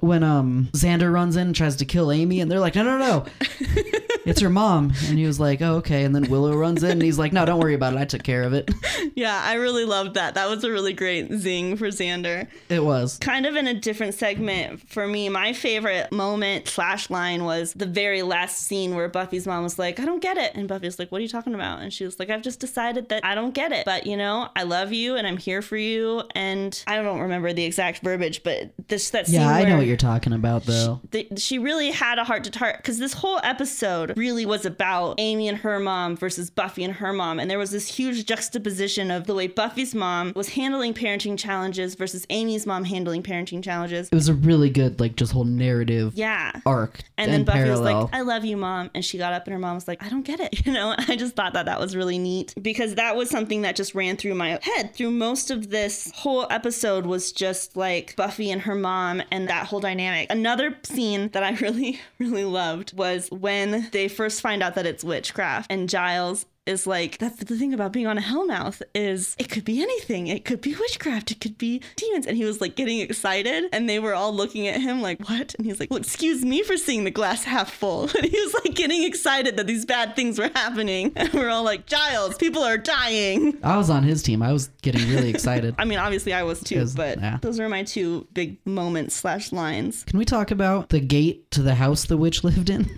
When um Xander runs in and tries to kill Amy, and they're like, "No, no, no, it's her mom," and he was like, "Oh, okay." And then Willow runs in, and he's like, "No, don't worry about it. I took care of it." Yeah, I really loved that. That was a really great zing for Xander. It was. Kind of in a different segment for me, my favorite moment slash line was the very last scene where Buffy's mom was like, I don't get it. And Buffy's like, What are you talking about? And she was like, I've just decided that I don't get it. But you know, I love you and I'm here for you. And I don't remember the exact verbiage, but this that scene Yeah, I know what you're talking about, though. the, she really had a heart to heart because this whole episode really was about Amy and her mom versus Buffy and her mom. And there was this huge juxtaposition of the way Buffy's mom was handling parenting challenges versus Amy's mom handling parenting challenges. It was a really good, like, just whole narrative Yeah. arc And then Buffy parallel. was like, I love you, mom. And she got up and her mom was like, I don't get it. You know, I just thought that that was really neat because that was something that just ran through my head through most of this whole episode was just like Buffy and her mom and that whole dynamic. Another scene that I really, really loved was when they first find out that it's witchcraft. And Giles is like that's the thing about being on a hellmouth is it could be anything. It could be witchcraft. It could be demons. And he was like getting excited and they were all looking at him like what? And he's like well excuse me for seeing the glass half full. And he was like getting excited that these bad things were happening. And we're all like giles people are dying. I was on his team. I was getting really excited. i mean obviously i was too but yeah. those are my two big moments slash lines. Can we talk about the gate to the house the witch lived in?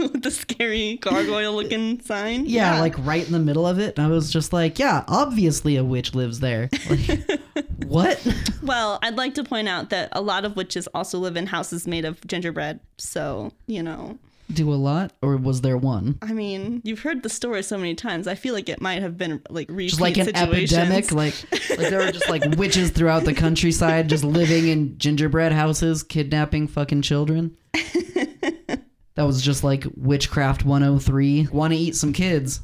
with the scary gargoyle looking sign Yeah, like like right in the middle of it. And I was just like, yeah, obviously a witch lives there. Like, what? Well, I'd like to point out that a lot of witches also live in houses made of gingerbread. So, you know, Do a lot, or was there one? I mean, you've heard the story so many times. I feel like it might have been like repeat Just like an situations. epidemic, like like there were just like witches throughout the countryside, just living in gingerbread houses, kidnapping fucking children. That was just like witchcraft 103. Want to eat some kids?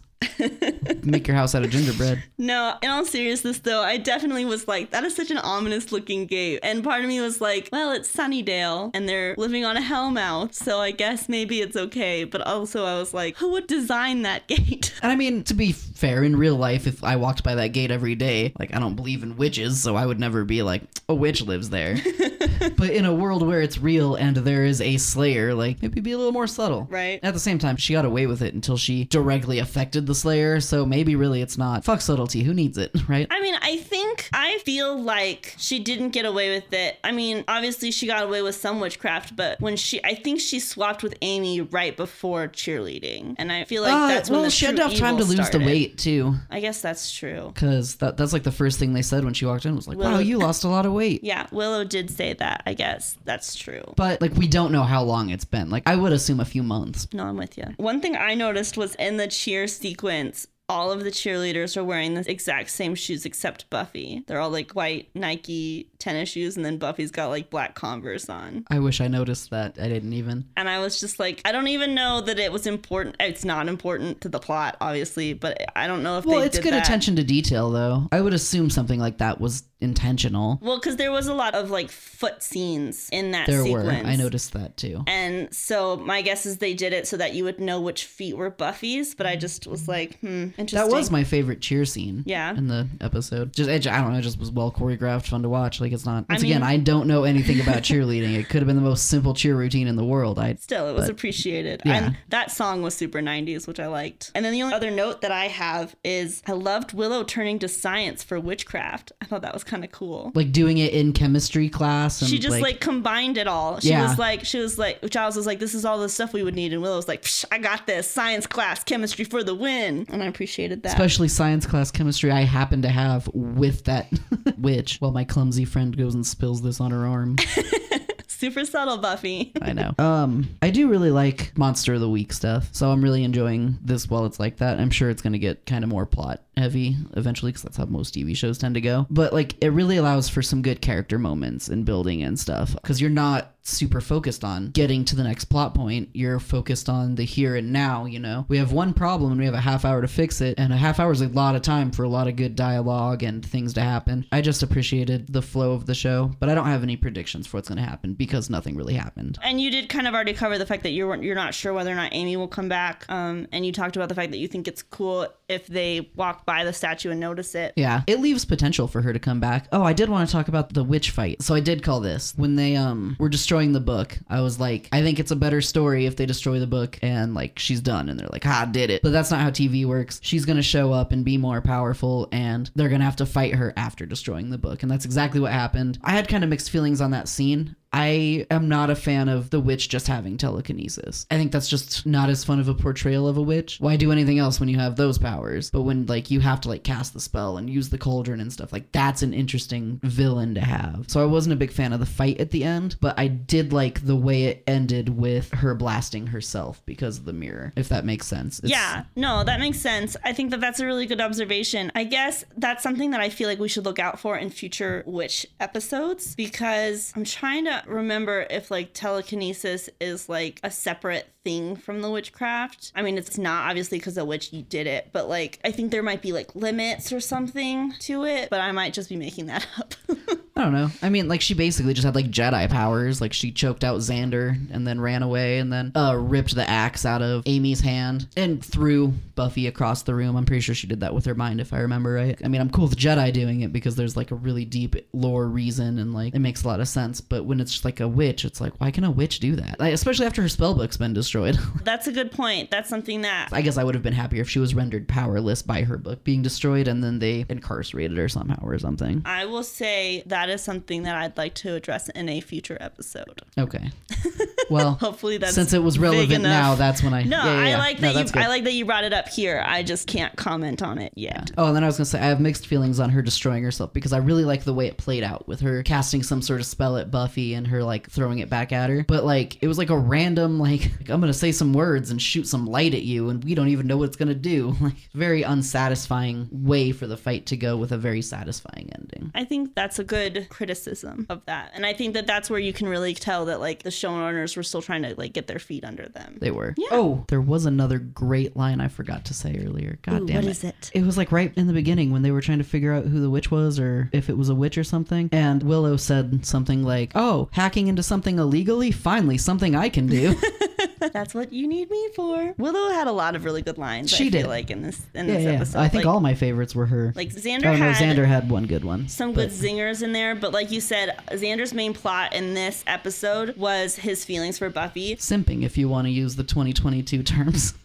Make your house out of gingerbread. No, in all seriousness though, I definitely was like, that is such an ominous looking gate. And part of me was like, well, it's Sunnydale and they're living on a hellmouth, so I guess maybe it's okay. But also I was like, who would design that gate? And I mean, to be fair, in real life, if I walked by that gate every day, like I don't believe in witches, so I would never be like, a witch lives there. but in a world where it's real and there is a slayer, like maybe be a little more subtle. Right. At the same time, she got away with it until she directly affected the slayer, so maybe really it's not. Fuck subtlety, who needs it, right? I mean, I think I feel like she didn't get away with it. I mean, obviously she got away with some witchcraft, but when she, I think she swapped with Amy right before cheerleading, and I feel like Uh, that's when well, the she had have time to lose the weight too, I guess that's true. because that, that's like the first thing they said when she walked in was like, Well- "Wow, you lost a lot of weight." Yeah, Willow did say that. I guess that's true. But like, we don't know how long it's been. Like, I would assume a few months. No, I'm with you. One thing I noticed was in the cheer sequence, all of the cheerleaders are wearing the exact same shoes except Buffy. They're all like white Nike tennis shoes, and then Buffy's got like black Converse on. I wish I noticed that. I didn't even. And I was just like, I don't even know that it was important. It's not important to the plot, obviously, but I don't know if they. Well, it's good that. attention to detail, though. I would assume something like that was intentional. Well, because there was a lot of like foot scenes in that There sequence. were. I noticed that too. And so my guess is they did it so that you would know which feet were Buffy's, but I just was like, hmm, interesting. That was my favorite cheer scene. Yeah. In the episode, just I don't know, it just was well choreographed, fun to watch. Like it's not. Once mean- again, I don't know anything about cheerleading. It could have been the most simple cheer routine in the world. I Still, it was but- appreciated. Yeah. And that song was super 90s, which I liked. And then the only other note that I have is I loved Willow turning to science for witchcraft. I thought that was kind of cool. like doing it in chemistry class. And she just like, combined it all. She Yeah. was like, she was like, Giles was like, this is all the stuff we would need. And Willow was like, Psh, I got this. Science class, chemistry for the win. And I appreciated that. especially science class chemistry I happen to have with that witch Well, my clumsy friend goes and spills this on her arm. Super subtle, Buffy. I know. Um, I do really like Monster of the Week stuff, so I'm really enjoying this while it's like that. I'm sure it's gonna get kind of more plot heavy eventually, because that's how most TV shows tend to go. But like, it really allows for some good character moments and building and stuff, because you're not super focused on getting to the next plot point. You're focused on the here and now. You know, we have one problem and we have a half hour to fix it, and a half hour is a lot of time for a lot of good dialogue and things to happen. I just appreciated the flow of the show, but I don't have any predictions for what's gonna happen because nothing really happened. And you did kind of already cover the fact that you're you're not sure whether or not Amy will come back. Um, and you talked about the fact that you think it's cool if they walk by the statue and notice it. Yeah, it leaves potential for her to come back. Oh, I did want to talk about the witch fight. So I did call this when they um were destroying the book. I was like, I think it's a better story if they destroy the book and like she's done and they're like, ah, did it. But that's not how TV works. She's gonna show up and be more powerful, and they're gonna have to fight her after destroying the book, and that's exactly what happened. I had kind of mixed feelings on that scene. I am not a fan of the witch just having telekinesis. I think that's just not as fun of a portrayal of a witch. Why do anything else when you have those powers? But when like you have to like cast the spell and use the cauldron and stuff, like that's an interesting villain to have. So I wasn't a big fan of the fight at the end, but I did like the way it ended with her blasting herself because of the mirror, if that makes sense. It's- Yeah, no, that makes sense. I think that that's a really good observation. I guess that's something that I feel like we should look out for in future witch episodes because I'm trying to remember if like telekinesis is like a separate thing from the witchcraft. I mean, it's not obviously because the witch you did it, but like I think there might be like limits or something to it, but I might just be making that up. I don't know. I mean, like she basically just had like Jedi powers. Like she choked out Xander and then ran away and then uh, ripped the axe out of Amy's hand and threw Buffy across the room. I'm pretty sure she did that with her mind, if I remember right. I mean, I'm cool with Jedi doing it because there's like a really deep lore reason and like it makes a lot of sense. But when it's like a witch, it's like why can a witch do that? Like, especially after her spell book's been destroyed. Destroyed. That's a good point. That's something that I guess I would have been happier if she was rendered powerless by her book being destroyed and then they incarcerated her somehow or something. I will say that is something that I'd like to address in a future episode. Okay. Well, Hopefully that's since it was relevant now, that's when I No, yeah, yeah, I like No, that you. I like that you brought it up here. I just can't comment on it yet. Oh, and then I was gonna say I have mixed feelings on her destroying herself because I really like the way it played out with her casting some sort of spell at Buffy and her like throwing it back at her. But like it was like a random like, like, I'm gonna say some words and shoot some light at you and we don't even know what it's gonna do. Like very unsatisfying way for the fight to go with a very satisfying ending. I think that's a good criticism of that. And I think that that's where you can really tell that like the showrunners were still trying to like get their feet under them. They were. Oh, there was another great line I forgot to say earlier. God Ooh, damn what it. is it? It was like right in the beginning when they were trying to figure out who the witch was or if it was a witch or something. And Willow said something like, Oh, hacking into something illegally? Finally, something I can do. That's what you need me for. Willow had a lot of really good lines. She I feel did. like in this in yeah, this yeah. episode. I think like, all my favorites were her. like oh, Xander oh, no, had Xander had one good one. some but- good zingers in there, but like you said, Xander's main plot in this episode was his feelings for Buffy. Simping, if you want to use the 2022 terms.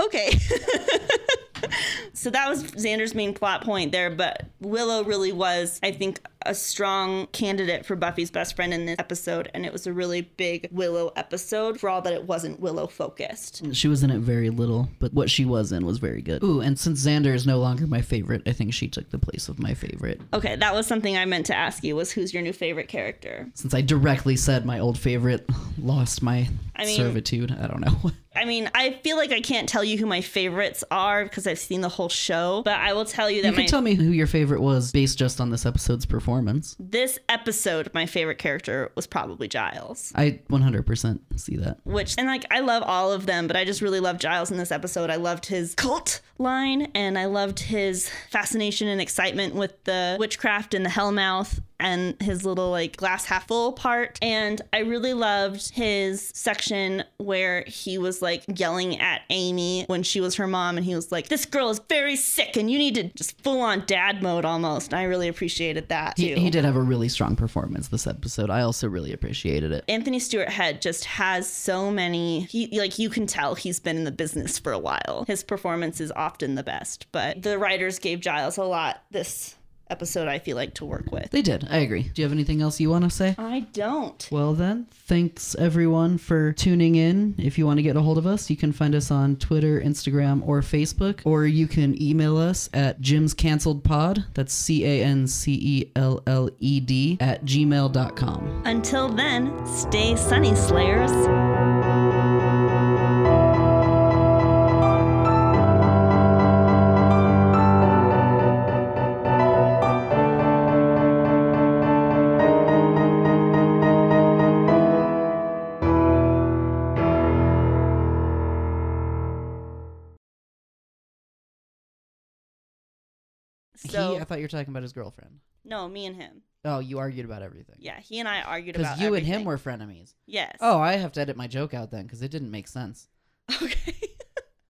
Okay. so that was Xander's main plot point there, but Willow really was, I think, a strong candidate for Buffy's best friend in this episode, and it was a really big Willow episode for all that it wasn't Willow focused. she was in it very little, but what she was in was very good. Ooh, and since Xander is no longer my favorite, I think she took the place of my favorite. Okay, that was something I meant to ask you was who's your new favorite character? Since I directly said my old favorite lost my I mean- servitude, I don't know. I mean, I feel like I can't tell you who my favorites are because I've seen the whole show, but I will tell you that You my tell me who your favorite was based just on this episode's performance. this episode, my favorite character was probably Giles. I 100% see that. which and like I love all of them, but I just really love Giles in this episode. I loved his cult line and I loved his fascination and excitement with the witchcraft and the Hellmouth and his little like glass half full part. And I really loved his section where he was like yelling at Amy when she was her mom and he was like, This girl is very sick and you need to just full on dad mode almost. And I really appreciated that too. He, he did have a really strong performance this episode. I also really appreciated it. Anthony Stewart Head just has so many he like you can tell he's been in the business for a while. His performance is often the best, but the writers gave Giles a lot this episode I feel like to work with. They did. I agree. Do you have anything else you want to say? I don't. Well, then, thanks everyone for tuning in. If you want to get a hold of us, you can find us on Twitter, Instagram, or Facebook, or you can email us at Gym's Cancelled Pod. That's C A N C E L L E D at gmail.com. Until then, stay sunny slayers. I thought you were talking about his girlfriend. no, me and him. Oh, you argued about everything. Yeah, he and I argued Because about you and him were frenemies. Yes. Oh, I have to edit my joke out then because it didn't make sense. Okay.